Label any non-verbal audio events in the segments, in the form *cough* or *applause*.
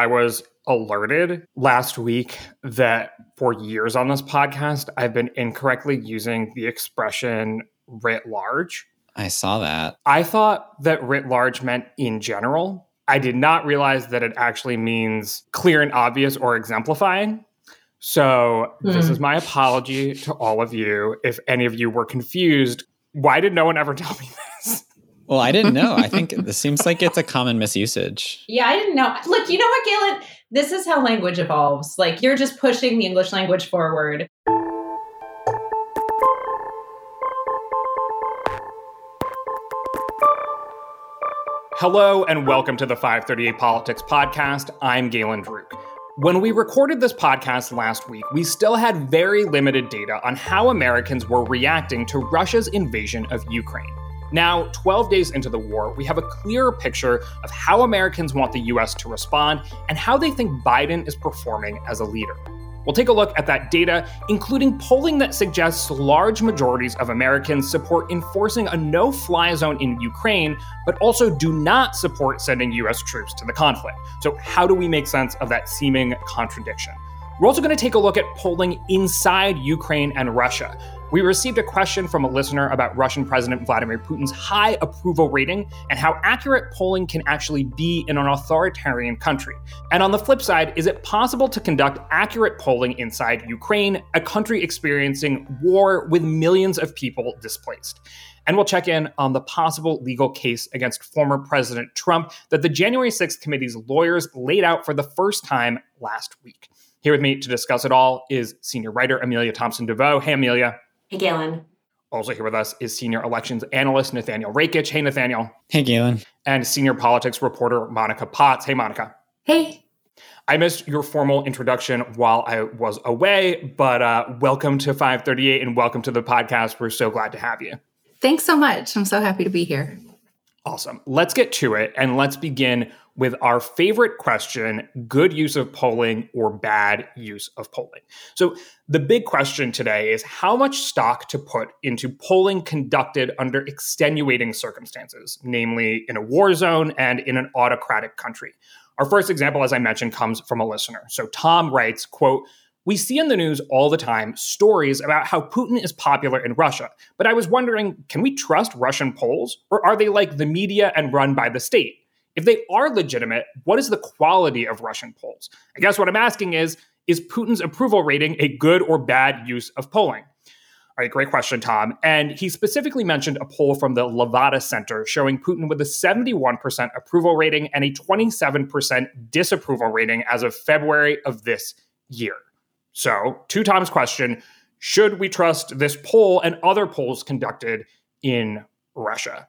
I was alerted last week that for years on this podcast, I've been incorrectly using the expression writ large. I saw that. I thought that writ large meant in general. I did not realize that it actually means clear and obvious or exemplifying. So, mm. this hmm. is my apology to all of you. If any of you were confused, why did no one ever *laughs* tell me this? Well, I didn't know. I *laughs* think this seems like it's a common misusage. Yeah, I didn't know. Look, you know what, Galen? This is how language evolves. Like, you're just pushing the English language forward. Hello, and welcome to the 538 Politics Podcast. I'm Galen Druke. When we recorded this podcast last week, we still had very limited data on how Americans were reacting to Russia's invasion of Ukraine. Now, 12 days into the war, we have a clearer picture of how Americans want the US to respond and how they think Biden is performing as a leader. We'll take a look at that data, including polling that suggests large majorities of Americans support enforcing a no fly zone in Ukraine, but also do not support sending US troops to the conflict. So, how do we make sense of that seeming contradiction? We're also going to take a look at polling inside Ukraine and Russia. We received a question from a listener about Russian President Vladimir Putin's high approval rating and how accurate polling can actually be in an authoritarian country. And on the flip side, is it possible to conduct accurate polling inside Ukraine, a country experiencing war with millions of people displaced? And we'll check in on the possible legal case against former President Trump that the January 6th committee's lawyers laid out for the first time last week. Here with me to discuss it all is senior writer Amelia Thomson-DeVeaux. Hey, Amelia. Hey, Galen. Also here with us is senior elections analyst Nathaniel Rakich. Hey, Nathaniel. Hey, Galen. And senior politics reporter Monica Potts. Hey, Monica. Hey. I missed your formal introduction while I was away, but uh, welcome to 538 and welcome to the podcast. We're so glad to have you. Thanks so much. I'm so happy to be here. Awesome. Let's get to it and let's begin with our favorite question good use of polling or bad use of polling. So, the big question today is how much stock to put into polling conducted under extenuating circumstances, namely in a war zone and in an autocratic country. Our first example, as I mentioned, comes from a listener. So, Tom writes, quote, we see in the news all the time stories about how Putin is popular in Russia, but I was wondering can we trust Russian polls, or are they like the media and run by the state? If they are legitimate, what is the quality of Russian polls? I guess what I'm asking is is Putin's approval rating a good or bad use of polling? All right, great question, Tom. And he specifically mentioned a poll from the Levada Center showing Putin with a 71% approval rating and a 27% disapproval rating as of February of this year. So, to Tom's question, should we trust this poll and other polls conducted in Russia?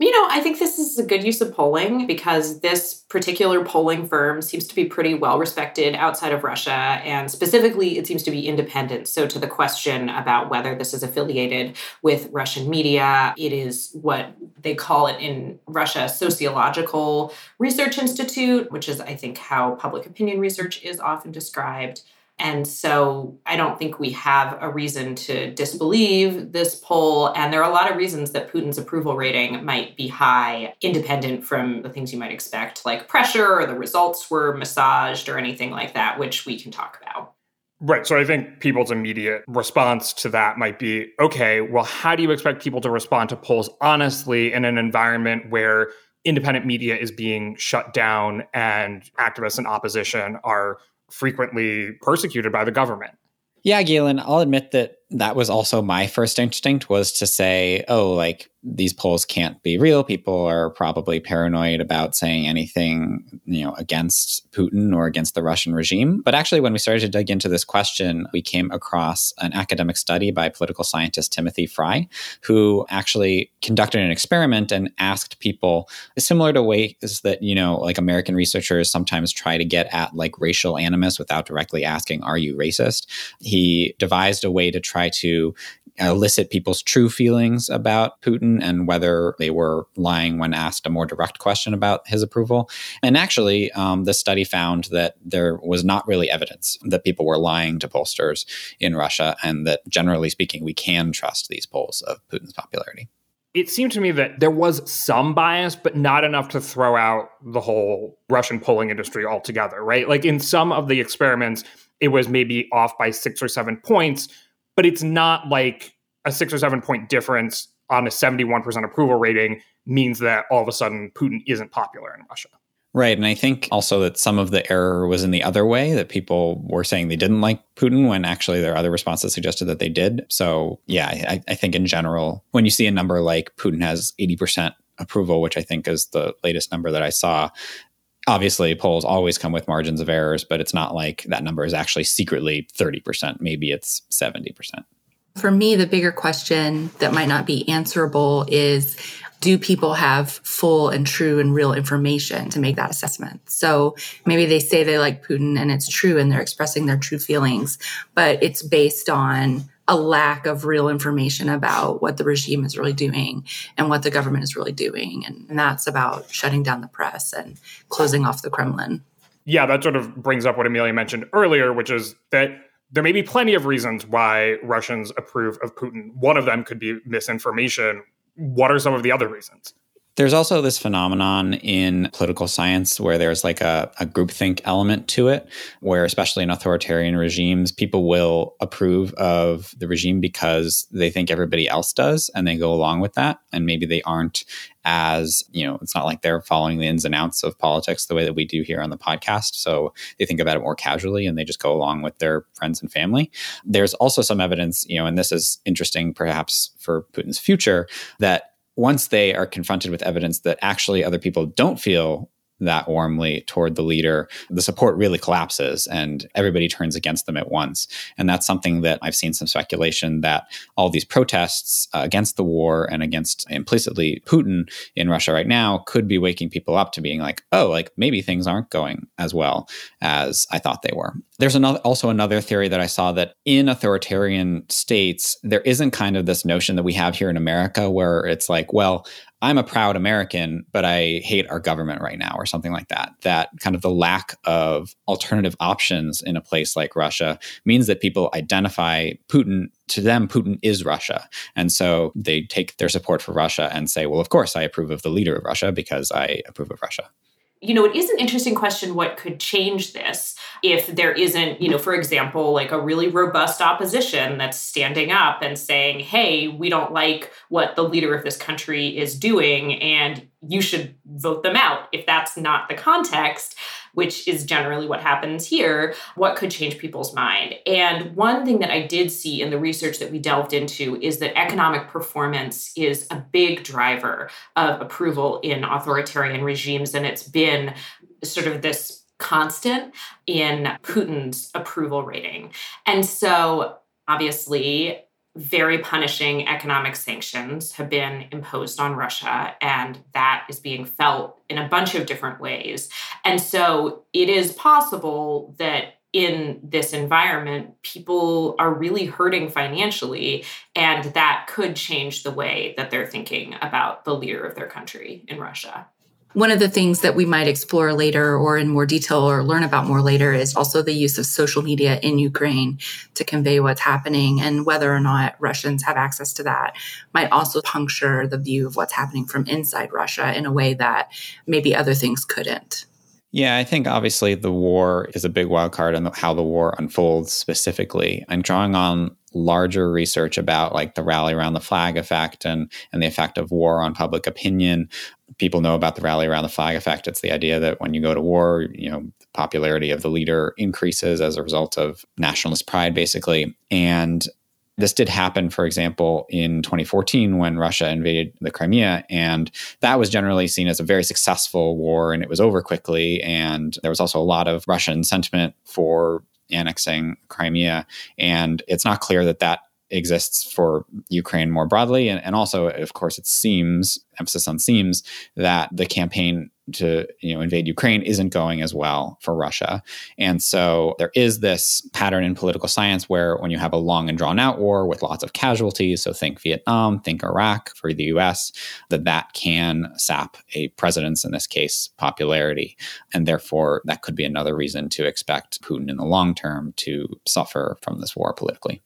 You know, I think this is a good use of polling because this particular polling firm seems to be pretty well respected outside of Russia, and specifically, it seems to be independent. So, to the question about whether this is affiliated with Russian media, it is what they call it in Russia Sociological Research Institute, which is, I think, how public opinion research is often described. And so I don't think we have a reason to disbelieve this poll. And there are a lot of reasons that Putin's approval rating might be high, independent from the things you might expect, like pressure or the results were massaged or anything like that, which we can talk about. Right. So I think people's immediate response to that might be okay, well, how do you expect people to respond to polls honestly in an environment where independent media is being shut down and activists and opposition are frequently persecuted by the government. Yeah, Galen, I'll admit that that was also my first instinct was to say, oh, like these polls can't be real. People are probably paranoid about saying anything, you know, against Putin or against the Russian regime. But actually, when we started to dig into this question, we came across an academic study by political scientist Timothy Frye, who actually conducted an experiment and asked people, similar to ways that, you know, like American researchers sometimes try to get at like racial animus without directly asking, are you racist? He devised a way to try try to elicit people's true feelings about Putin and whether they were lying when asked a more direct question about his approval. And actually, um, the study found that there was not really evidence that people were lying to pollsters in Russia, and that generally speaking, we can trust these polls of Putin's popularity. it seemed to me that there was some bias, but not enough to throw out the whole Russian polling industry altogether, right? Like in some of the experiments, it was maybe off by six or seven points, but it's not like a six or seven point difference on a 71% approval rating means that all of a sudden Putin isn't popular in Russia. Right. And I think also that some of the error was in the other way, that people were saying they didn't like Putin when actually there are other responses suggested that they did. So, yeah, I, I think in general, when you see a number like Putin has 80% approval, which I think is the latest number that I saw, obviously polls always come with margins of errors, but it's not like that number is actually secretly 30%. Maybe it's 70%. For me, the bigger question that might not be answerable is do people have full and true and real information to make that assessment? So maybe they say they like Putin and it's true and they're expressing their true feelings, but it's based on a lack of real information about what the regime is really doing and what the government is really doing. And that's about shutting down the press and closing off the Kremlin. Yeah, that sort of brings up what Amelia mentioned earlier, which is that there may be plenty of reasons why Russians approve of Putin. One of them could be misinformation, what are some of the other reasons? There's also this phenomenon in political science where there's like a, a groupthink element to it, where especially in authoritarian regimes, people will approve of the regime because they think everybody else does and they go along with that. And maybe they aren't as, you know, it's not like they're following the ins and outs of politics the way that we do here on the podcast. So they think about it more casually and they just go along with their friends and family. There's also some evidence, you know, and this is interesting perhaps for Putin's future, that once they are confronted with evidence that actually other people don't feel that warmly toward the leader, the support really collapses and everybody turns against them at once. And that's something that I've seen some speculation that all these protests uh, against the war and against implicitly Putin in Russia right now could be waking people up to being like, oh, like maybe things aren't going as well as I thought they were. There's another, also another theory that I saw that in authoritarian states, there isn't kind of this notion that we have here in America where it's like, well, I'm a proud American, but I hate our government right now, or something like that. That kind of the lack of alternative options in a place like Russia means that people identify Putin. To them, Putin is Russia. And so they take their support for Russia and say, well, of course, I approve of the leader of Russia because I approve of Russia you know, it is an interesting question what could change this if there isn't, you know, for example, like a really robust opposition that's standing up and saying, hey, we don't like what the leader of this country is doing, and you should vote them out. If that's not the context, which is generally what happens here, what could change people's mind? And one thing that I did see in the research that we delved into is that economic performance is a big driver of approval in authoritarian regimes. And it's been sort of this constant in Putin's approval rating. And so, obviously, very punishing economic sanctions have been imposed on Russia, and that is being felt in a bunch of different ways. And so it is possible that in this environment, people are really hurting financially, and that could change the way that they're thinking about the leader of their country in Russia. One of the things that we might explore later or in more detail or learn about more later is also the use of social media in Ukraine to convey what's happening and whether or not Russians have access to that might also puncture the view of what's happening from inside Russia in a way that maybe other things couldn't. Yeah, I think obviously the war is a big wild card and how the war unfolds specifically. And drawing on larger research about like the rally around the flag effect and and the effect of war on public opinion. People know about the rally around the flag effect. It's the idea that when you go to war, you know, the popularity of the leader increases as a result of nationalist pride, basically. And this did happen, for example, in 2014 when Russia invaded the Crimea. And that was generally seen as a very successful war and it was over quickly. And there was also a lot of Russian sentiment for annexing Crimea. And it's not clear that that exists for Ukraine more broadly. And, and also, of course, it seems, emphasis on seems, that the campaign to you know invade Ukraine isn't going as well for Russia. And so there is this pattern in political science where when you have a long and drawn out war with lots of casualties, so think Vietnam, think Iraq for the US, that that can sap a president's in this case popularity and therefore that could be another reason to expect Putin in the long term to suffer from this war politically.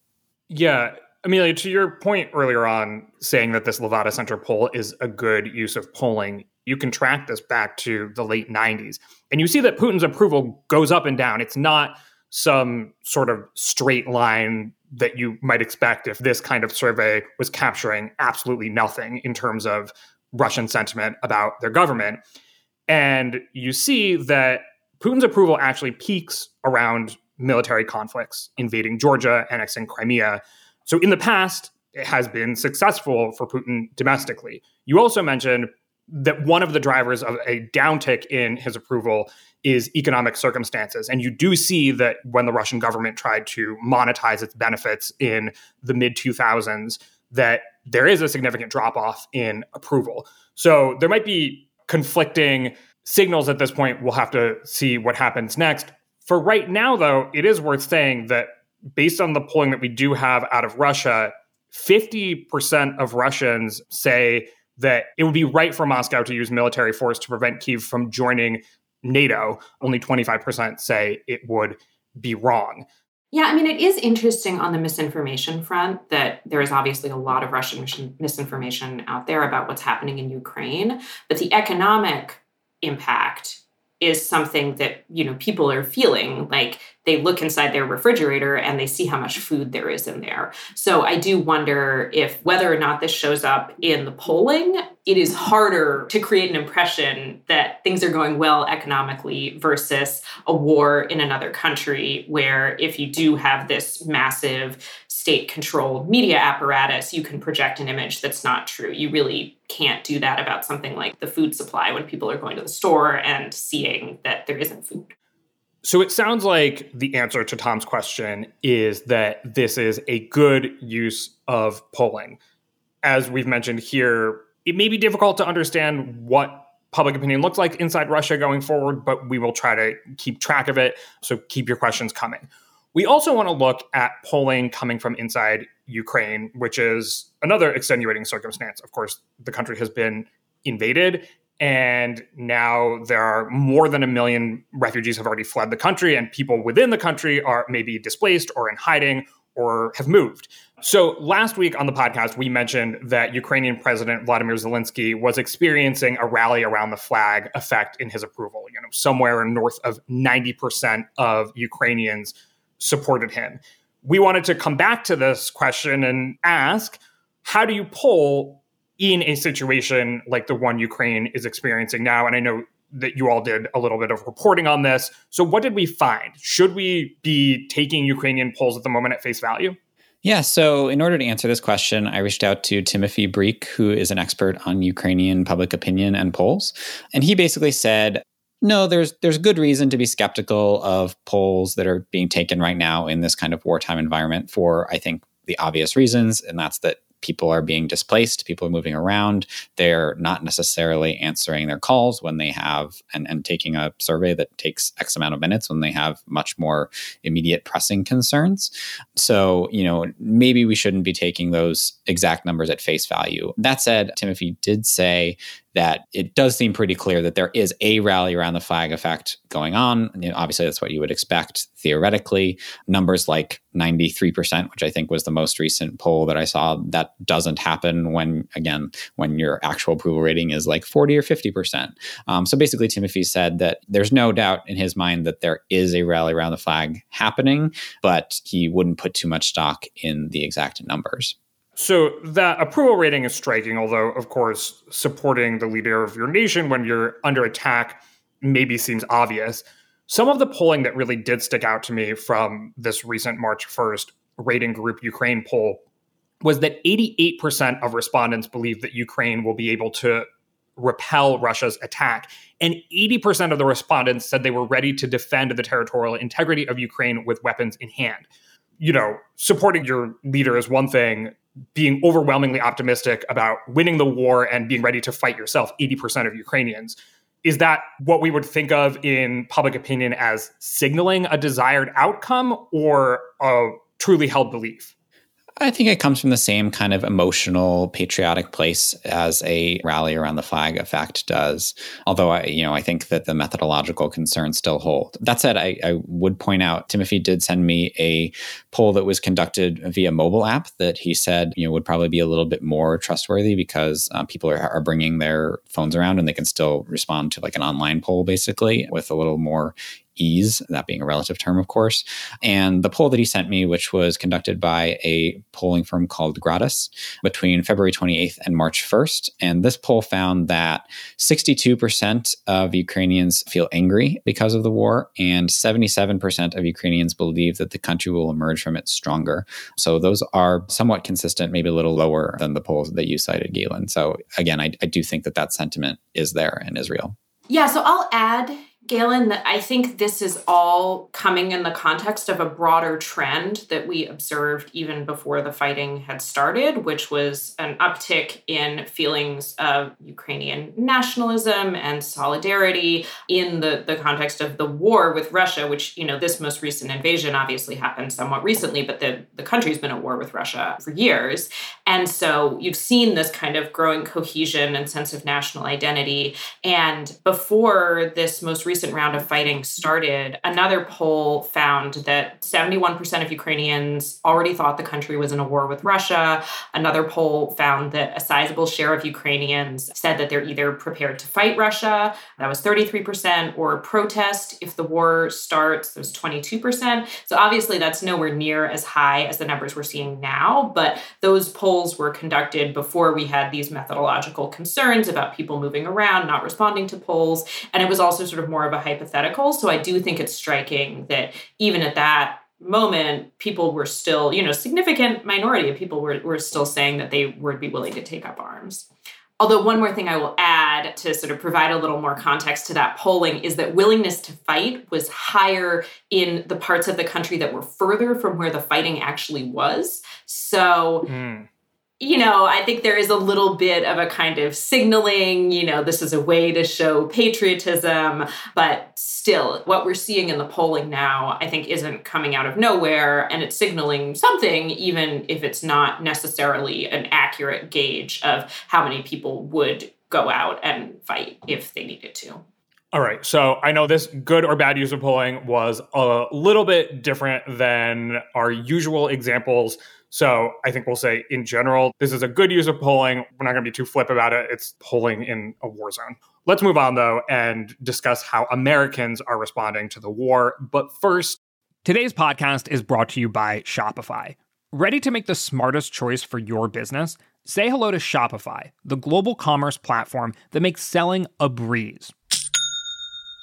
Yeah, Amelia, to your point earlier on, saying that this Levada Center poll is a good use of polling, you can track this back to the late 90s. And you see that Putin's approval goes up and down. It's not some sort of straight line that you might expect if this kind of survey was capturing absolutely nothing in terms of Russian sentiment about their government. And you see that Putin's approval actually peaks around military conflicts, invading Georgia, annexing Crimea. So in the past, it has been successful for Putin domestically. You also mentioned that one of the drivers of a downtick in his approval is economic circumstances. And you do see that when the Russian government tried to monetize its benefits in the mid 2000s, that there is a significant drop off in approval. So there might be conflicting signals at this point. We'll have to see what happens next. For right now, though, it is worth saying that based on the polling that we do have out of Russia, 50% of Russians say that it would be right for Moscow to use military force to prevent Kiev from joining NATO. Only 25% say it would be wrong. Yeah, I mean, it is interesting on the misinformation front that there is obviously a lot of Russian misinformation out there about what's happening in Ukraine, but the economic impact is something that you know people are feeling like they look inside their refrigerator and they see how much food there is in there. So i do wonder if whether or not this shows up in the polling it is harder to create an impression that things are going well economically versus a war in another country where if you do have this massive state controlled media apparatus, you can project an image that's not true. You really can't do that about something like the food supply when people are going to the store and seeing that there isn't food. So it sounds like the answer to Tom's question is that this is a good use of polling. As we've mentioned here, it may be difficult to understand what public opinion looks like inside Russia going forward, but we will try to keep track of it. So keep your questions coming. We also want to look at polling coming from inside Ukraine, which is another extenuating circumstance. Of course, the country has been invaded, and now there are more than a million refugees have already fled the country, and people within the country are maybe displaced or in hiding or have moved. So last week on the podcast, we mentioned that Ukrainian President Vladimir Zelensky was experiencing a rally around the flag effect in his approval. You know, somewhere north of 90% of Ukrainians supported him. We wanted to come back to this question and ask how do you pull in a situation like the one Ukraine is experiencing now? And I know that you all did a little bit of reporting on this. So, what did we find? Should we be taking Ukrainian polls at the moment at face value? Yeah, so in order to answer this question, I reached out to Timothy Brik, who is an expert on Ukrainian public opinion and polls. And he basically said no, there's there's good reason to be skeptical of polls that are being taken right now in this kind of wartime environment for I think the obvious reasons, and that's that people are being displaced, people are moving around. They're not necessarily answering their calls when they have and, and taking a survey that takes X amount of minutes when they have much more immediate pressing concerns. So, you know, maybe we shouldn't be taking those exact numbers at face value. That said, Timothy did say that it does seem pretty clear that there is a rally around the flag effect going on. You know, obviously, that's what you would expect theoretically. Numbers like 93%, which I think was the most recent poll that I saw, that doesn't happen when, again, when your actual approval rating is like 40 or 50%. Um, so basically, Timothy said that there's no doubt in his mind that there is a rally around the flag happening, but he wouldn't put too much stock in the exact numbers. So that approval rating is striking, although, of course, supporting the leader of your nation when you're under attack maybe seems obvious. Some of the polling that really did stick out to me from this recent March 1st rating group Ukraine poll was that 88% of respondents believe that Ukraine will be able to repel Russia's attack. And 80% of the respondents said they were ready to defend the territorial integrity of Ukraine with weapons in hand. You know, supporting your leader is one thing, being overwhelmingly optimistic about winning the war and being ready to fight yourself, 80% of Ukrainians. Is that what we would think of in public opinion as signaling a desired outcome or a truly held belief? I think it comes from the same kind of emotional, patriotic place as a rally around the flag effect does. Although I, you know, I think that the methodological concerns still hold. That said, I, I would point out Timothy did send me a poll that was conducted via mobile app that he said, you know, would probably be a little bit more trustworthy because uh, people are, are bringing their phones around and they can still respond to like an online poll, basically, with a little more ease, that being a relative term, of course. And the poll that he sent me, which was conducted by a polling firm called Gradus between February 28th and March 1st. And this poll found that 62% of Ukrainians feel angry because of the war, and 77% of Ukrainians believe that the country will emerge from it stronger. So those are somewhat consistent, maybe a little lower than the polls that you cited, Galen. So again, I, I do think that that sentiment is there in Israel. Yeah, so I'll add Galen, I think this is all coming in the context of a broader trend that we observed even before the fighting had started, which was an uptick in feelings of Ukrainian nationalism and solidarity in the, the context of the war with Russia, which, you know, this most recent invasion obviously happened somewhat recently, but the, the country's been at war with Russia for years. And so you've seen this kind of growing cohesion and sense of national identity. And before this most recent recent round of fighting started, another poll found that 71% of Ukrainians already thought the country was in a war with Russia. Another poll found that a sizable share of Ukrainians said that they're either prepared to fight Russia, that was 33%, or protest if the war starts, that was 22%. So obviously, that's nowhere near as high as the numbers we're seeing now, but those polls were conducted before we had these methodological concerns about people moving around, not responding to polls. And it was also sort of more of a hypothetical. So I do think it's striking that even at that moment, people were still, you know, significant minority of people were, were still saying that they would be willing to take up arms. Although, one more thing I will add to sort of provide a little more context to that polling is that willingness to fight was higher in the parts of the country that were further from where the fighting actually was. So, mm you know, I think there is a little bit of a kind of signaling, you know, this is a way to show patriotism, but still, what we're seeing in the polling now, I think, isn't coming out of nowhere and it's signaling something, even if it's not necessarily an accurate gauge of how many people would go out and fight if they needed to. All right. So I know this good or bad use of polling was a little bit different than our usual examples. So I think we'll say in general, this is a good use of polling. We're not going to be too flip about it. It's polling in a war zone. Let's move on though and discuss how Americans are responding to the war. But first, today's podcast is brought to you by Shopify. Ready to make the smartest choice for your business? Say hello to Shopify, the global commerce platform that makes selling a breeze.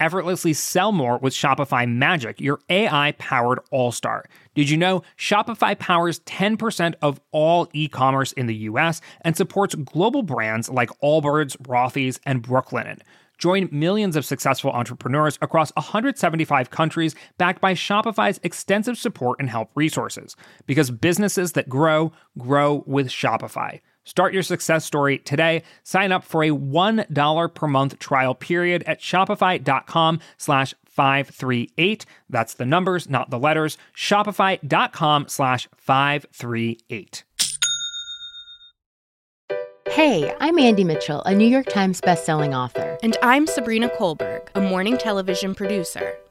effortlessly sell more with Shopify Magic, your AI powered all star. Did you know Shopify powers 10% of all e commerce in the US and supports global brands like Allbirds, Rothy's, and Brooklinen? Join millions of successful entrepreneurs across 175 countries backed by Shopify's extensive support and help resources. Because businesses that grow, grow with Shopify. Start your success story today. Sign up for a $1 per month trial period at shopify.com slash 538. That's the numbers, not the letters. Shopify.com slash 538. Hey, I'm Andie Mitchell, a New York Times bestselling author. And I'm Sabrina Kohlberg, a morning television producer.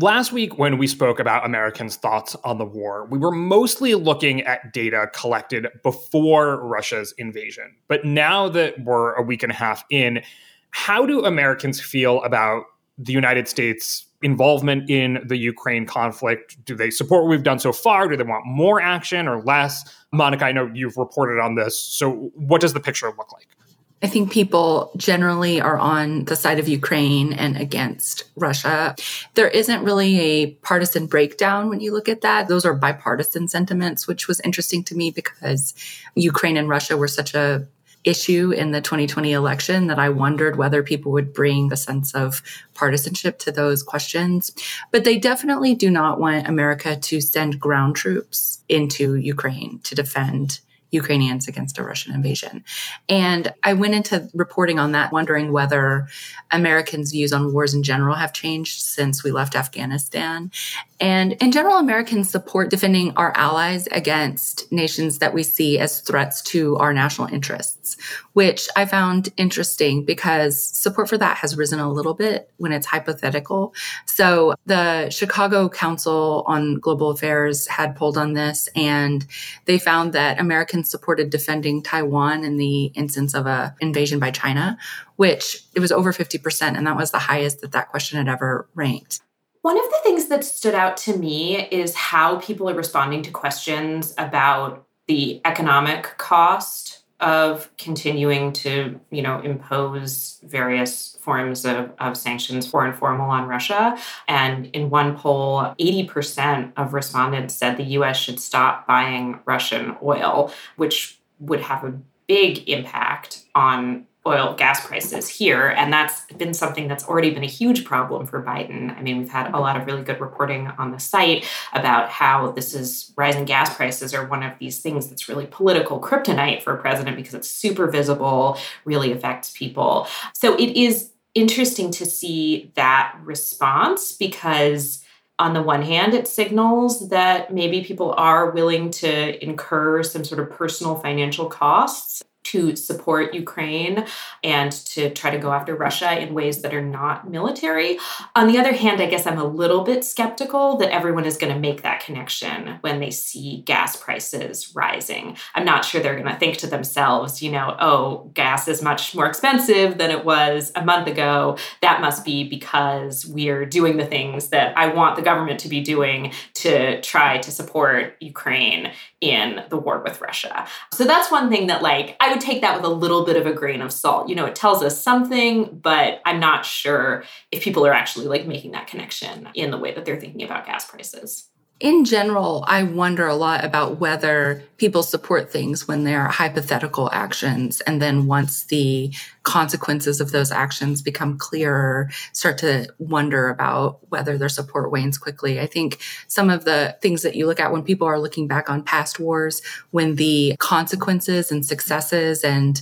Last week, when we spoke about Americans' thoughts on the war, we were mostly looking at data collected before Russia's invasion. But now that we're a week and a half in, how do Americans feel about the United States involvement in the Ukraine conflict? Do they support what we've done so far? Do they want more action or less? Monica, I know you've reported on this. So, what does the picture look like? I think people generally are on the side of Ukraine and against Russia. There isn't really a partisan breakdown when you look at that. Those are bipartisan sentiments, which was interesting to me because Ukraine and Russia were such a issue in the 2020 election that I wondered whether people would bring a sense of partisanship to those questions. But they definitely do not want America to send ground troops into Ukraine to defend Ukrainians against a Russian invasion. And I went into reporting on that, wondering whether Americans' views on wars in general have changed since we left Afghanistan. And in general, Americans support defending our allies against nations that we see as threats to our national interests, which I found interesting because support for that has risen a little bit when it's hypothetical. So the Chicago Council on Global Affairs had polled on this, and they found that Supported defending Taiwan in the instance of a invasion by China, which it was over 50%, and that was the highest that that question had ever ranked. One of the things that stood out to me is how people are responding to questions about the economic cost of continuing to, you know, impose various forms of, of sanctions, foreign formal on Russia. And in one poll, 80% of respondents said the US should stop buying Russian oil, which would have a big impact on oil gas prices here. And that's been something that's already been a huge problem for Biden. I mean, we've had a lot of really good reporting on the site about how this is rising gas prices are one of these things that's really political kryptonite for a president because it's super visible, really affects people. So it is interesting to see that response because on the one hand, it signals that maybe people are willing to incur some sort of personal financial costs to support Ukraine and to try to go after Russia in ways that are not military. On the other hand, I guess I'm a little bit skeptical that everyone is going to make that connection when they see gas prices rising. I'm not sure they're going to think to themselves, you know, oh, gas is much more expensive than it was a month ago. That must be because we're doing the things that I want the government to be doing to try to support Ukraine in the war with Russia. So that's one thing that, like, I would take that with a little bit of a grain of salt. You know, it tells us something, but I'm not sure if people are actually like making that connection in the way that they're thinking about gas prices in general, I wonder a lot about whether people support things when they're hypothetical actions. And then once the consequences of those actions become clearer, start to wonder about whether their support wanes quickly. I think some of the things that you look at when people are looking back on past wars, when the consequences and successes and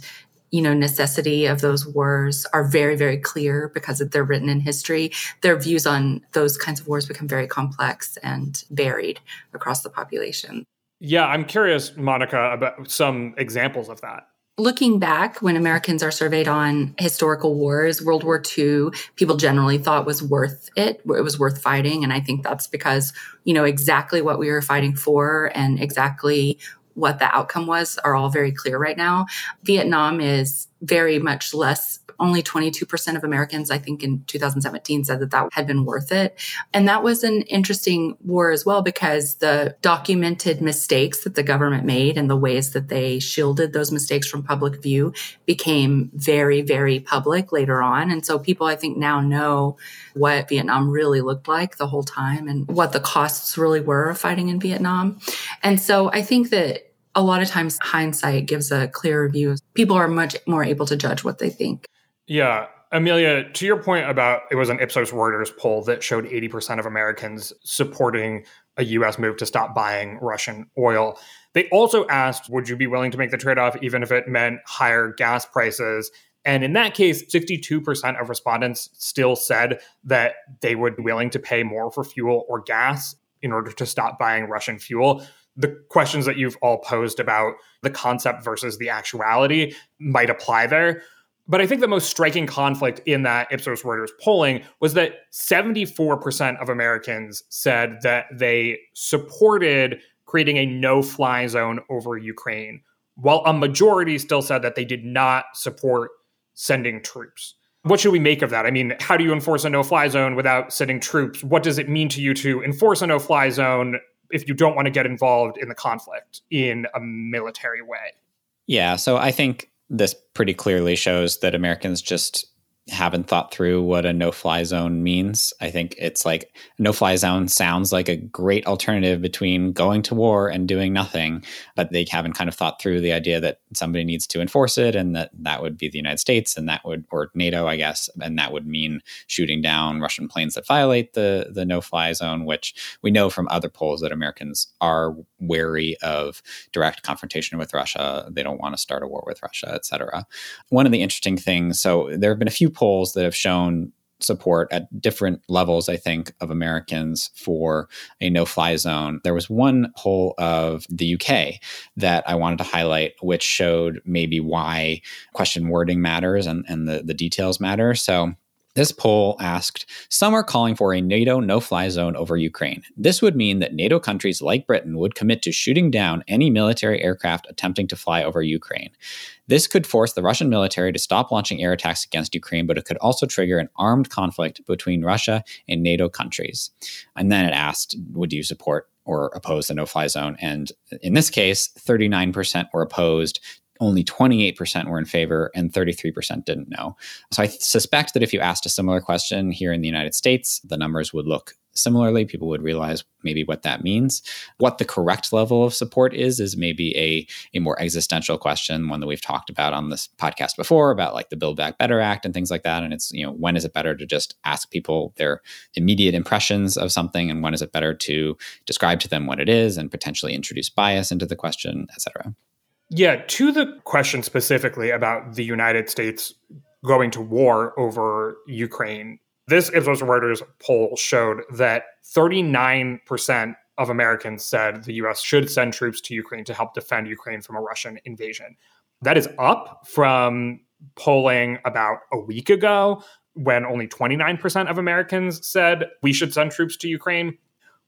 you know, necessity of those wars are very, very clear because they're written in history. Their views on those kinds of wars become very complex and varied across the population. Yeah, I'm curious, Monica, about some examples of that. Looking back, when Americans are surveyed on historical wars, World War II, people generally thought was worth it. It was worth fighting. And I think that's because, you know, exactly what we were fighting for and exactly what the outcome was are all very clear right now. Vietnam is very much less only 22% of Americans, I think in 2017, said that that had been worth it. And that was an interesting war as well because the documented mistakes that the government made and the ways that they shielded those mistakes from public view became very, very public later on. And so people, I think, now know what Vietnam really looked like the whole time and what the costs really were of fighting in Vietnam. And so I think that a lot of times hindsight gives a clearer view. People are much more able to judge what they think. Yeah. Amelia, to your point about it was an Ipsos Reuters poll that showed 80% of Americans supporting a US move to stop buying Russian oil. They also asked, would you be willing to make the trade off even if it meant higher gas prices? And in that case, 62% of respondents still said that they would be willing to pay more for fuel or gas in order to stop buying Russian fuel. The questions that you've all posed about the concept versus the actuality might apply there. But I think the most striking conflict in that Ipsos Reuters polling was that 74% of Americans said that they supported creating a no fly zone over Ukraine, while a majority still said that they did not support sending troops. What should we make of that? I mean, how do you enforce a no fly zone without sending troops? What does it mean to you to enforce a no fly zone if you don't want to get involved in the conflict in a military way? Yeah, so I think this pretty clearly shows that Americans just haven't thought through what a no fly zone means. I think it's like no fly zone sounds like a great alternative between going to war and doing nothing, but they haven't kind of thought through the idea that somebody needs to enforce it and that that would be the United States and that would or NATO, I guess, and that would mean shooting down Russian planes that violate the the no fly zone, which we know from other polls that Americans are wary of direct confrontation with Russia. They don't want to start a war with Russia, et cetera. One of the interesting things, so there have been a few polls that have shown support at different levels, I think, of Americans for a no fly zone. There was one poll of the UK that I wanted to highlight, which showed maybe why question wording matters and, and the, the details matter. So this poll asked Some are calling for a NATO no fly zone over Ukraine. This would mean that NATO countries like Britain would commit to shooting down any military aircraft attempting to fly over Ukraine. This could force the Russian military to stop launching air attacks against Ukraine, but it could also trigger an armed conflict between Russia and NATO countries. And then it asked Would you support or oppose the no fly zone? And in this case, 39% were opposed, only 28% were in favor and 33% didn't know. So I suspect that if you asked a similar question here in the United States, the numbers would look similarly. People would realize maybe what that means. What the correct level of support is, is maybe a, a more existential question, one that we've talked about on this podcast before about like the Build Back Better Act and things like that. And it's, you know, when is it better to just ask people their immediate impressions of something and when is it better to describe to them what it is and potentially introduce bias into the question, et cetera. Yeah, to the question specifically about the United States going to war over Ukraine, this Ipsos Reuters poll showed that 39% of Americans said the US should send troops to Ukraine to help defend Ukraine from a Russian invasion. That is up from polling about a week ago when only 29% of Americans said we should send troops to Ukraine.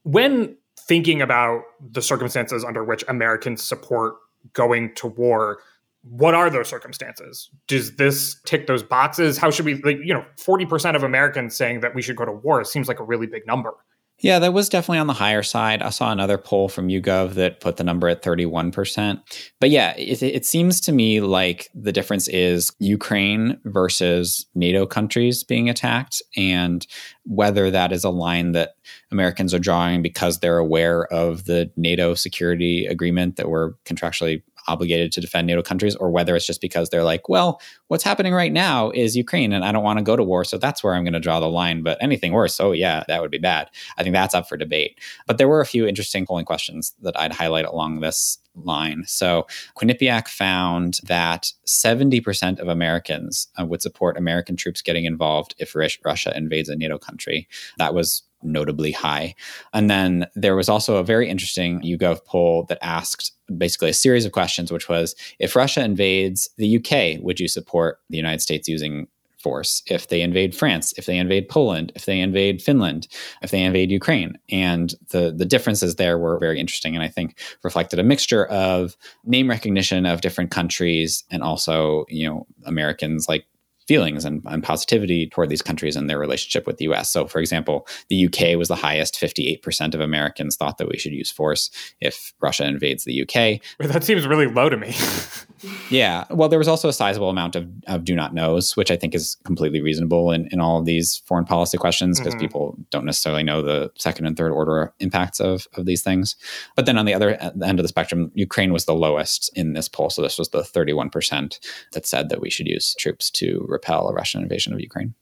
When thinking about the circumstances under which Americans support going to war. What are those circumstances? Does this tick those boxes? How should we like you know 40% of americans saying that we should go to war seems like a really big number yeah, that was definitely on the higher side. I saw another poll from YouGov that put the number at 31%. But yeah, it, it, seems to me like the difference is Ukraine versus NATO countries being attacked, and whether that is a line that Americans are drawing because they're aware of the NATO security agreement that we're contractually obligated to defend NATO countries, or whether it's just because they're like, well, what's happening right now is Ukraine, and I don't want to go to war, so that's where I'm going to draw the line. But anything worse, oh yeah, that would be bad. I think that's up for debate. But there were a few interesting polling questions that I'd highlight along this line. So Quinnipiac found that 70% of Americans uh, would support American troops getting involved if Russia invades a NATO country. That was notably high. And then there was also a very interesting YouGov poll that asked basically a series of questions, which was if Russia invades the UK, would you support the United States using force if they invade France, if they invade Poland, if they invade Finland, if they invade Ukraine. And the the differences there were very interesting and I think reflected a mixture of name recognition of different countries and also, you know, Americans like feelings and, and, positivity toward these countries and their relationship with the US. So, for example, the UK was the highest 58% of Americans thought that we should use force if Russia invades the UK. That seems really low to me. *laughs* yeah. Well, there was also a sizable amount of, of do not knows, which I think is completely reasonable in, in all of these foreign policy questions because mm-hmm. people don't necessarily know the second and third order impacts of, of these things. But then on the other end of the spectrum, Ukraine was the lowest in this poll. So this was the 31% that said that we should use troops to repel a Russian invasion of Ukraine.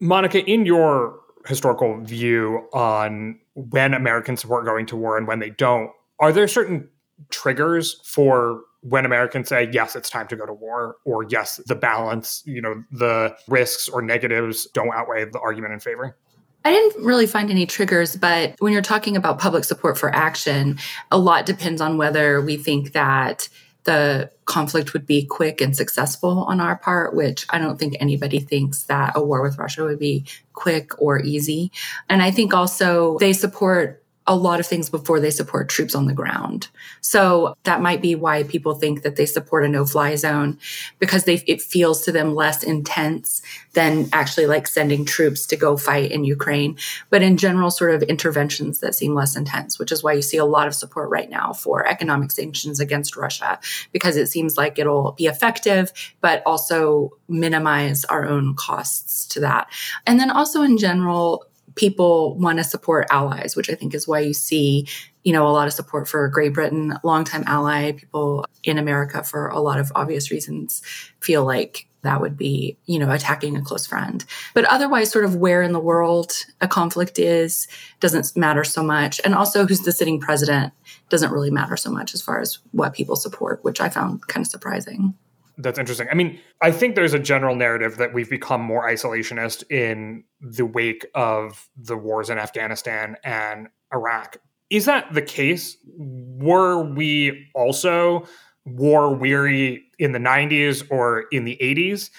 Monica, in your historical view on when Americans support going to war and when they don't, are there certain triggers for when Americans say, yes, it's time to go to war, or yes, the balance, you know, the risks or negatives don't outweigh the argument in favor? I didn't really find any triggers, but when you're talking about public support for action, a lot depends on whether we think that the conflict would be quick and successful on our part, which I don't think anybody thinks that a war with Russia would be quick or easy. And I think also they support a lot of things before they support troops on the ground. So that might be why people think that they support a no-fly zone because they it feels to them less intense than actually like sending troops to go fight in Ukraine. But in general, sort of interventions that seem less intense, which is why you see a lot of support right now for economic sanctions against Russia because it seems like it'll be effective, but also minimize our own costs to that. And then also in general, people want to support allies, which I think is why you see, you know, a lot of support for Great Britain, longtime ally. People in America, for a lot of obvious reasons, feel like that would be, you know, attacking a close friend. But otherwise, sort of where in the world a conflict is doesn't matter so much. And also who's the sitting president doesn't really matter so much as far as what people support, which I found kind of surprising. That's interesting. I mean, I think there's a general narrative that we've become more isolationist in the wake of the wars in Afghanistan and Iraq. Is that the case? Were we also war weary in the 90s or in the 80s?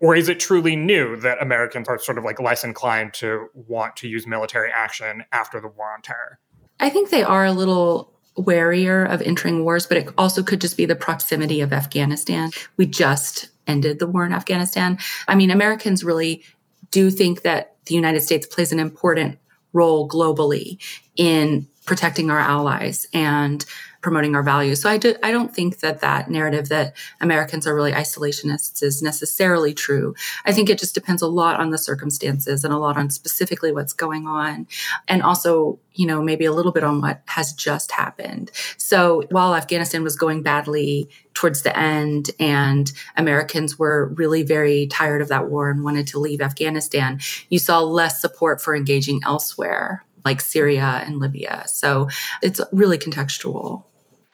Or is it truly new that Americans are sort of like less inclined to want to use military action after the war on terror? I think they are a little warier of entering wars, but it also could just be the proximity of Afghanistan. We just ended the war in Afghanistan. I mean, Americans really do think that the United States plays an important role globally in protecting our allies and promoting our values. So I, do, I don't think that that narrative that Americans are really isolationists is necessarily true. I think it just depends a lot on the circumstances and a lot on specifically what's going on. And also, you know, maybe a little bit on what has just happened. So while Afghanistan was going badly towards the end and Americans were really very tired of that war and wanted to leave Afghanistan, you saw less support for engaging elsewhere like Syria and Libya. So it's really contextual.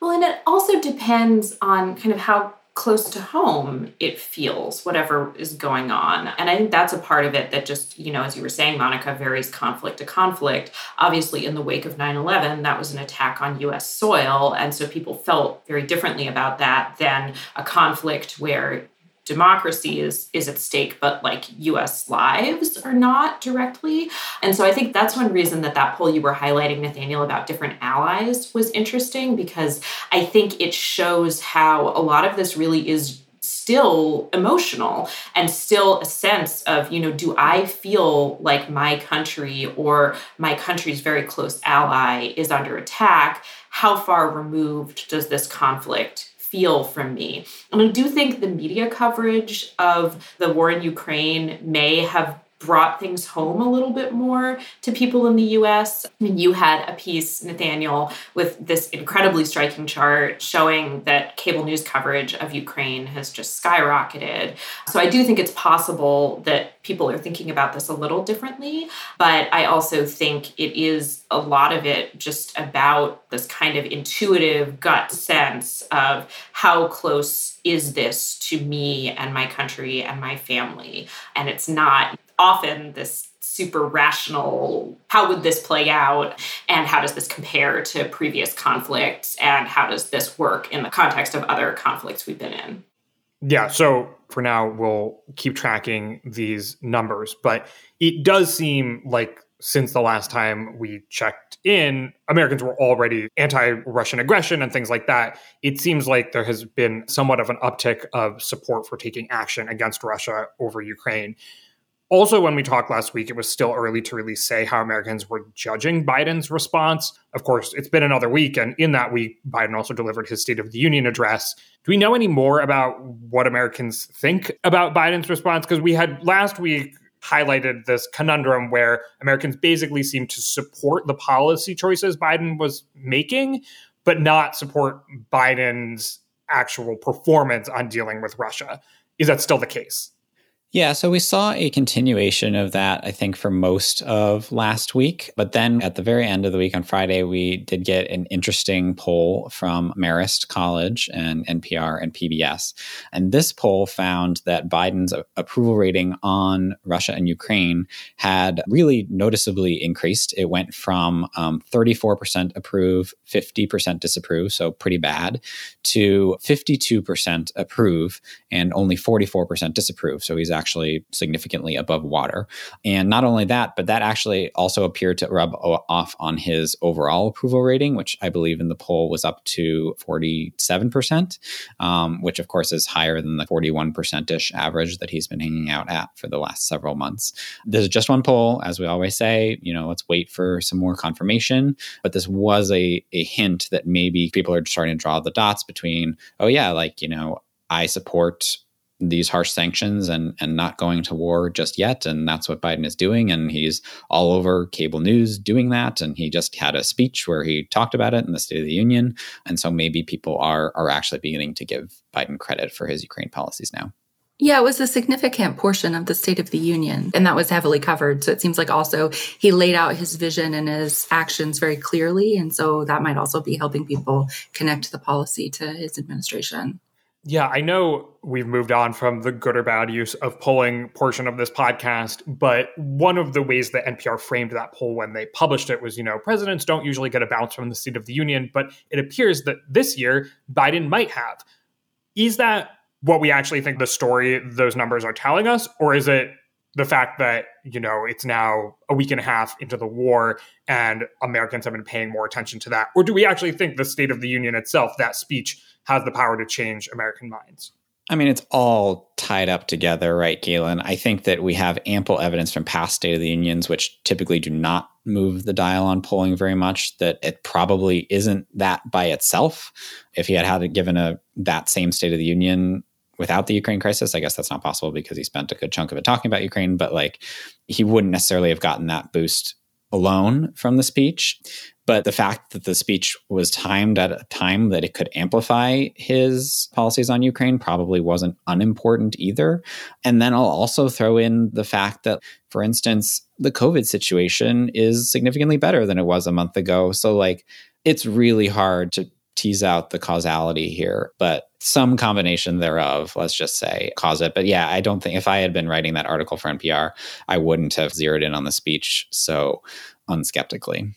Well, and it also depends on kind of how close to home it feels, whatever is going on. And I think that's a part of it that just, you know, as you were saying, Monica, varies conflict to conflict. Obviously, in the wake of 9 11, that was an attack on US soil. And so people felt very differently about that than a conflict where democracy is is at stake but like US lives are not directly. And so I think that's one reason that that poll you were highlighting Nathaniel about different allies was interesting because I think it shows how a lot of this really is still emotional and still a sense of you know do i feel like my country or my country's very close ally is under attack? How far removed does this conflict feel from me. And I do think the media coverage of the war in Ukraine may have brought things home a little bit more to people in the US. I mean, you had a piece, Nathaniel, with this incredibly striking chart showing that cable news coverage of Ukraine has just skyrocketed. So I do think it's possible that people are thinking about this a little differently. But I also think it is a lot of it just about this kind of intuitive gut sense of how close is this to me and my country and my family. And it's not often this super rational how would this play out and how does this compare to previous conflicts and how does this work in the context of other conflicts we've been in yeah so for now we'll keep tracking these numbers but it does seem like since the last time we checked in, Americans were already anti Russian aggression and things like that. It seems like there has been somewhat of an uptick of support for taking action against Russia over Ukraine. Also, when we talked last week, it was still early to really say how Americans were judging Biden's response. Of course, it's been another week, and in that week, Biden also delivered his State of the Union address. Do we know any more about what Americans think about Biden's response? Because we had last week highlighted this conundrum where Americans basically seem to support the policy choices Biden was making, but not support Biden's actual performance on dealing with Russia. Is that still the case? Yeah, so we saw a continuation of that, I think, for most of last week. But then at the very end of the week on Friday, we did get an interesting poll from Marist College and NPR and PBS. And this poll found that Biden's approval rating on Russia and Ukraine had really noticeably increased. It went from um, 34% approve, 50% disapprove, so pretty bad, to 52% approve and only 44% disapprove. So he's actually significantly above water. And not only that, but that actually also appeared to rub off on his overall approval rating, which I believe in the poll was up to 47%, um, which of course is higher than the 41% ish average that he's been hanging out at for the last several months. This is just one poll, as we always say, you know, let's wait for some more confirmation. But this was a, a hint that maybe people are starting to draw the dots between, oh, yeah, like, you know, I support these harsh sanctions and and not going to war just yet and that's what Biden is doing and he's all over cable news doing that and he just had a speech where he talked about it in the State of the Union and so maybe people are are actually beginning to give Biden credit for his Ukraine policies now. Yeah, it was a significant portion of the State of the Union, and that was heavily covered. So it seems like also he laid out his vision and his actions very clearly. And so that might also be helping people connect the policy to his administration. Yeah, I know we've moved on from the good or bad use of polling portion of this podcast, but one of the ways that NPR framed that poll when they published it was, you know, presidents don't usually get a bounce from the State of the Union, but it appears that this year Biden might have. Is that what we actually think the story those numbers are telling us or is it the fact that you know it's now a week and a half into the war and americans have been paying more attention to that or do we actually think the state of the union itself that speech has the power to change american minds I mean, it's all tied up together, right, Galen? I think that we have ample evidence from past State of the Unions, which typically do not move the dial on polling very much, that it probably isn't that by itself. If he had had given a that same State of the Union without the Ukraine crisis. I guess that's not possible because he spent a good chunk of it talking about Ukraine, but like he wouldn't necessarily have gotten that boost alone from the speech. But the fact that the speech was timed at a time that it could amplify his policies on Ukraine probably wasn't unimportant either. And then I'll also throw in the fact that, for instance, the COVID situation is significantly better than it was a month ago. So, like, it's really hard to tease out the causality here, but some combination thereof, let's just say, cause it. But yeah, I don't think if I had been writing that article for NPR, I wouldn't have zeroed in on the speech so unskeptically.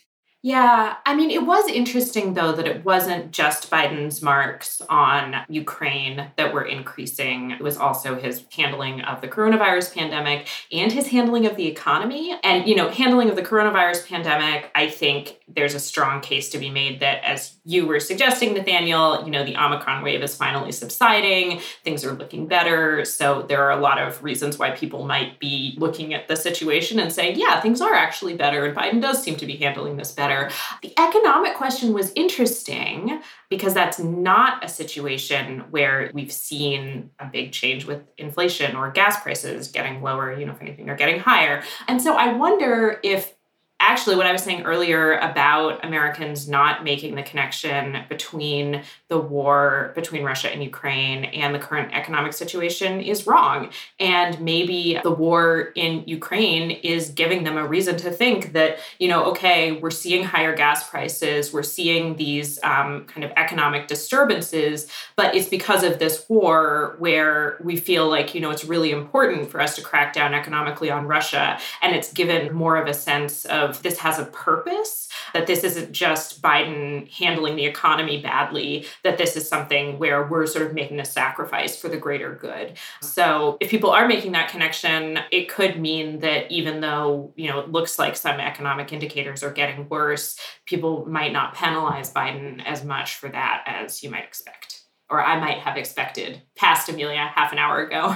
Yeah, I mean, it was interesting though that it wasn't just Biden's marks on Ukraine that were increasing. It was also his handling of the coronavirus pandemic and his handling of the economy. And, you know, handling of the coronavirus pandemic, I think there's a strong case to be made that, as you were suggesting, Nathaniel, you know, the Omicron wave is finally subsiding, things are looking better. So there are a lot of reasons why people might be looking at the situation and saying, yeah, things are actually better. And Biden does seem to be handling this better. The economic question was interesting because that's not a situation where we've seen a big change with inflation or gas prices getting lower, you know, if anything, they're getting higher. And so I wonder if actually what I was saying earlier about Americans not making the connection between the war between Russia and Ukraine and the current economic situation is wrong. And maybe the war in Ukraine is giving them a reason to think that, you know, okay, we're seeing higher gas prices, we're seeing these um, kind of economic disturbances, but it's because of this war where we feel like, you know, it's really important for us to crack down economically on Russia. And it's given more of a sense of this has a purpose, that this isn't just Biden handling the economy badly, that this is something where we're sort of making a sacrifice for the greater good. So if people are making that connection, it could mean that even though, you know, it looks like some economic indicators are getting worse, people might not penalize Biden as much for that as you might expect. Or I might have expected past Amelia half an hour ago.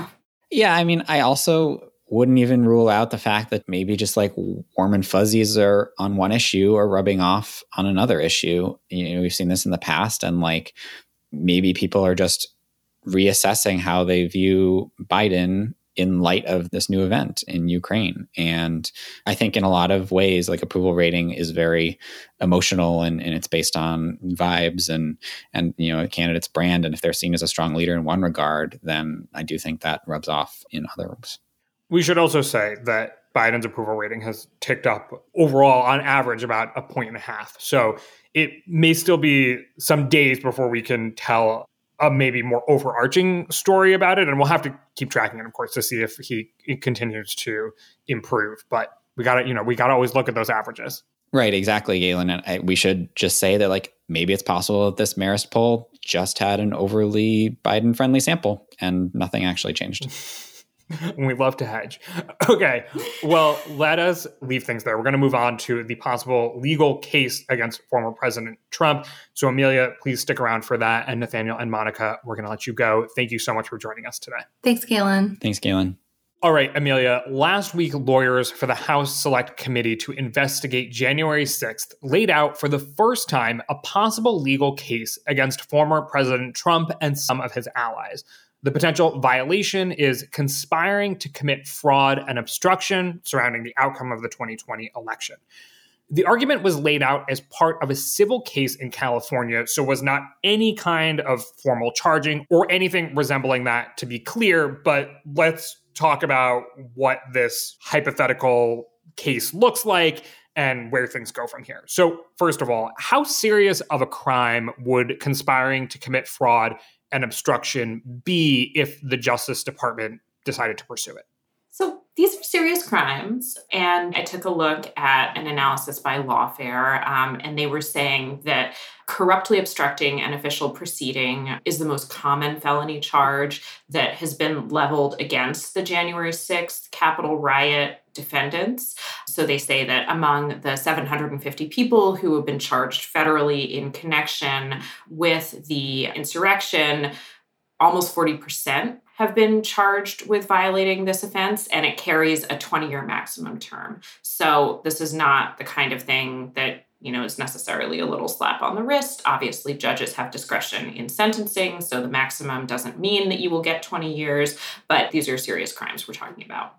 Yeah, I mean, I also wouldn't even rule out the fact that maybe just like warm and fuzzies are on one issue or rubbing off on another issue. You know, we've seen this in the past, and like maybe people are just reassessing how they view Biden in light of this new event in Ukraine. And I think in a lot of ways, like approval rating is very emotional and, and it's based on vibes and and you know a candidate's brand. And if they're seen as a strong leader in one regard, then I do think that rubs off in others. We should also say that Biden's approval rating has ticked up overall on average about a point and a half. So it may still be some days before we can tell a maybe more overarching story about it. And we'll have to keep tracking it, of course, to see if he, continues to improve. But we got to, you know, we got to always look at those averages. Right, exactly, Galen. And I, we should just say that, like, maybe it's possible that this Marist poll just had an overly Biden friendly sample and nothing actually changed. *laughs* *laughs* we love to hedge. *laughs* Okay, well, let us leave things there. We're going to move on to the possible legal case against former President Trump. So, Amelia, please stick around for that. And Nathaniel and Monica, we're going to let you go. Thank you so much for joining us today. Thanks, Galen. Thanks, Galen. All right, Amelia. Last week, lawyers for the House Select Committee to investigate January 6th laid out for the first time a possible legal case against former President Trump and some of his allies. The potential violation is conspiring to commit fraud and obstruction surrounding the outcome of the 2020 election. The argument was laid out as part of a civil case in California, so was not any kind of formal charging or anything resembling that, to be clear. But let's talk about what this hypothetical case looks like and where things go from here. So, first of all, how serious of a crime would conspiring to commit fraud and obstruction be if the Justice Department decided to pursue it? These are serious crimes. And I took a look at an analysis by Lawfare, um, and they were saying that corruptly obstructing an official proceeding is the most common felony charge that has been leveled against the January 6th Capitol riot defendants. So they say that among the 750 people who have been charged federally in connection with the insurrection, almost 40% have been charged with violating this offense, and it carries a 20 year maximum term. So, this is not the kind of thing that you know is necessarily a little slap on the wrist obviously judges have discretion in sentencing so the maximum doesn't mean that you will get 20 years but these are serious crimes we're talking about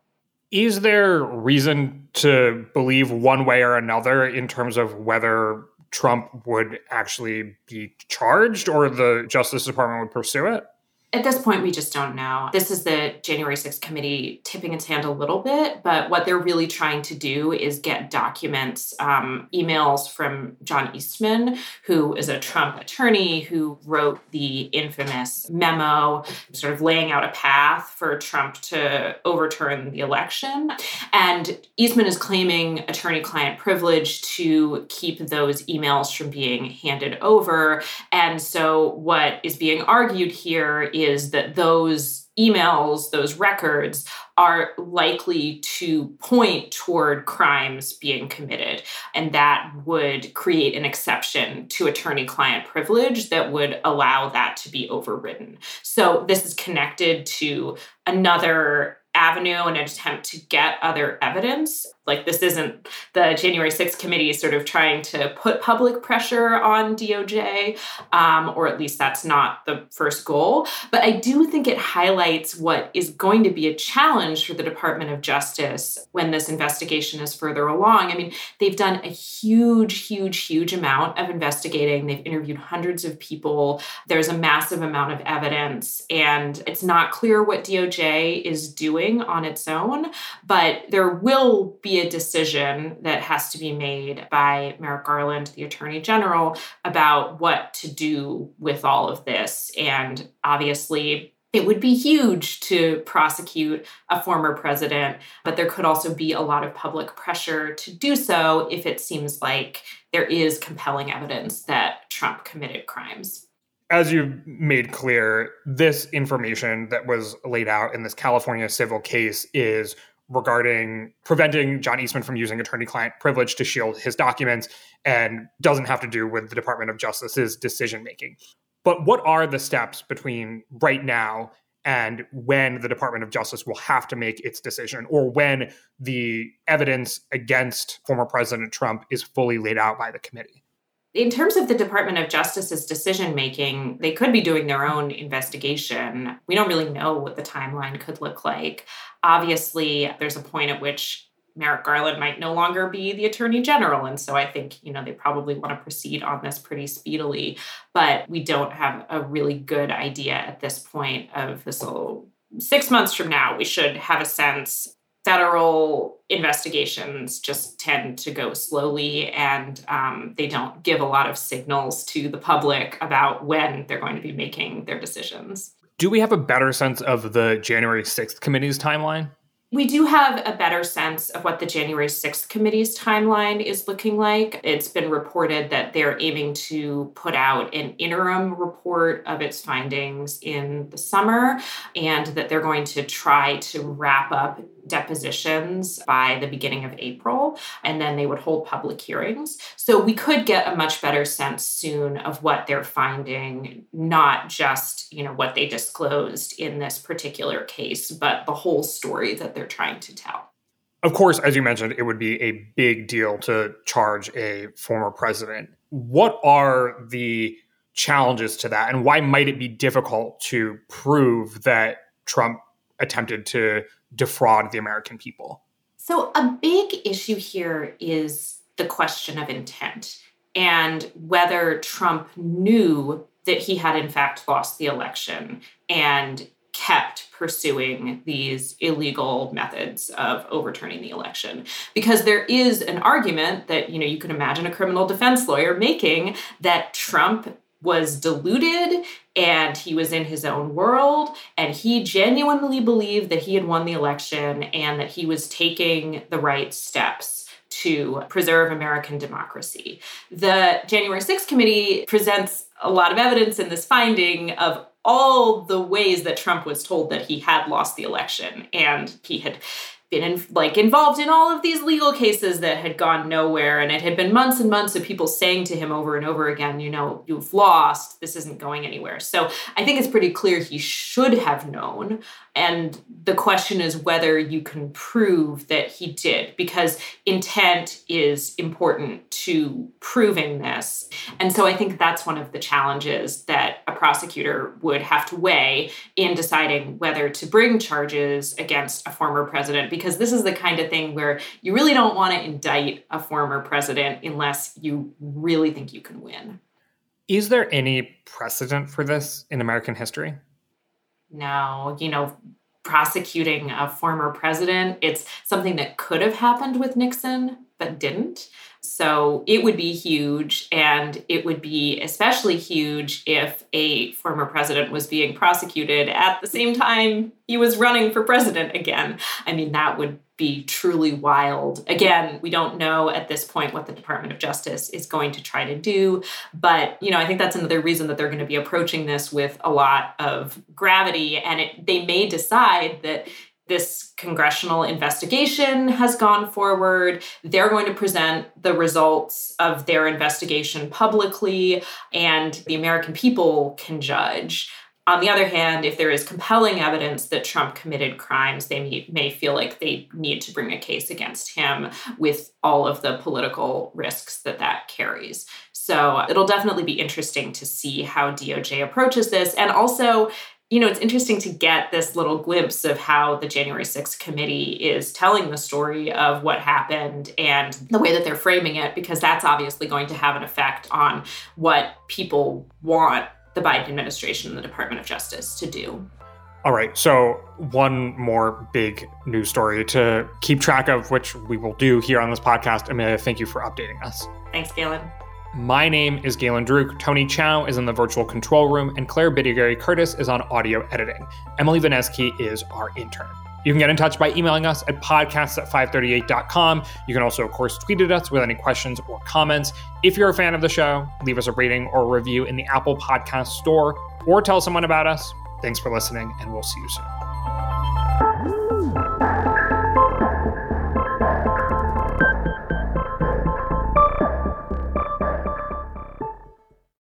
is there reason to believe one way or another in terms of whether Trump would actually be charged or the Justice Department would pursue it? At this point, we just don't know. This is the January 6th committee tipping its hand a little bit, but what they're really trying to do is get documents, um, emails from John Eastman, who is a Trump attorney who wrote the infamous memo, sort of laying out a path for Trump to overturn the election. And Eastman is claiming attorney client privilege to keep those emails from being handed over. And so, what is being argued here is that those emails, those records, are likely to point toward crimes being committed. And that would create an exception to attorney client privilege that would allow that to be overridden. So, this is connected to another avenue and an attempt to get other evidence. Like, this isn't the January 6th committee sort of trying to put public pressure on DOJ, um, or at least that's not the first goal. But I do think it highlights what is going to be a challenge for the Department of Justice when this investigation is further along. I mean, they've done a huge, huge, huge amount of investigating, they've interviewed hundreds of people, there's a massive amount of evidence, and it's not clear what DOJ is doing on its own, but there will be a decision that has to be made by Merrick Garland, the Attorney General, about what to do with all of this. And obviously, it would be huge to prosecute a former president, but there could also be a lot of public pressure to do so if it seems like there is compelling evidence that Trump committed crimes. As you've made clear, this information that was laid out in this California civil case is regarding preventing John Eastman from using attorney client privilege to shield his documents and doesn't have to do with the Department of Justice's decision making. But what are the steps between right now and when the Department of Justice will have to make its decision or when the evidence against former President Trump is fully laid out by the committee? In terms of the Department of Justice's decision making, they could be doing their own investigation. We don't really know what the timeline could look like. Obviously, there's a point at which Merrick Garland might no longer be the attorney general. And so I think, you know, they probably want to proceed on this pretty speedily. But we don't have a really good idea at this point of this. Will, six months from now, we should have a sense federal investigations just tend to go slowly and um, they don't give a lot of signals to the public about when they're going to be making their decisions. Do we have a better sense of the January 6th committee's timeline? We do have a better sense of what the January 6th committee's timeline is looking like. It's been reported that they're aiming to put out an interim report of its findings in the summer and that they're going to try to wrap up depositions by the beginning of April, and then they would hold public hearings. So we could get a much better sense soon of what they're finding, not just, you know, what they disclosed in this particular case, but the whole story that they're trying to tell. Of course, as you mentioned, it would be a big deal to charge a former president. What are the challenges to that, and why might it be difficult to prove that Trump attempted to defraud the American people? So, a big issue here is the question of intent and whether Trump knew that he had, in fact, lost the election and kept pursuing these illegal methods of overturning the election because there is an argument that you know you can imagine a criminal defense lawyer making that Trump was deluded and he was in his own world and he genuinely believed that he had won the election and that he was taking the right steps to preserve American democracy. The January 6th committee presents a lot of evidence in this finding of all the ways that Trump was told that he had lost the election and he had been in, like involved in all of these legal cases that had gone nowhere and it had been months and months of people saying to him over and over again you know you've lost. This isn't going anywhere. So i think it's pretty clear he should have known and the question is whether you can prove that he did, because intent is important to proving this. And so I think that's one of the challenges that a prosecutor would have to weigh in deciding whether to bring charges against a former president, because this is the kind of thing where you really don't want to indict a former president unless you really think you can win. Is there any precedent for this in American history? No, you know, prosecuting a former president. It's something that could have happened with Nixon, but didn't. So it would be huge. And it would be especially huge if a former president was being prosecuted at the same time he was running for president again. I mean, that would be truly wild. Again, we don't know at this point what the Department of Justice is going to try to do, but you know, I think that's another reason that they're going to be approaching this with a lot of gravity and it, they may decide that this congressional investigation has gone forward. They're going to present the results of their investigation publicly, and the American people can judge. On the other hand, if there is compelling evidence that Trump committed crimes, they may, may, feel like they need to bring a case against him with all of the political risks that that carries. So it'll definitely be interesting to see how DOJ approaches this. And also, you know, it's interesting to get this little glimpse of how the January 6th committee is telling the story of what happened and the way that they're framing it, because that's obviously going to have an effect on what people want the Biden administration and the Department of Justice to do. All right. So, one more big news story to keep track of, which we will do here on this podcast. Amelia, thank you for updating us. Thanks, Galen. My name is Galen Druke. Tony Chow is in the virtual control room, and Claire Bidigare Curtis is on audio editing. Emily Vanesky is our intern. You can get in touch by emailing us at podcasts at 538.com. You can also, of course, tweet at us with any questions or comments. If you're a fan of the show, leave us a rating or a review in the Apple Podcast Store or tell someone about us. Thanks for listening, and we'll see you soon.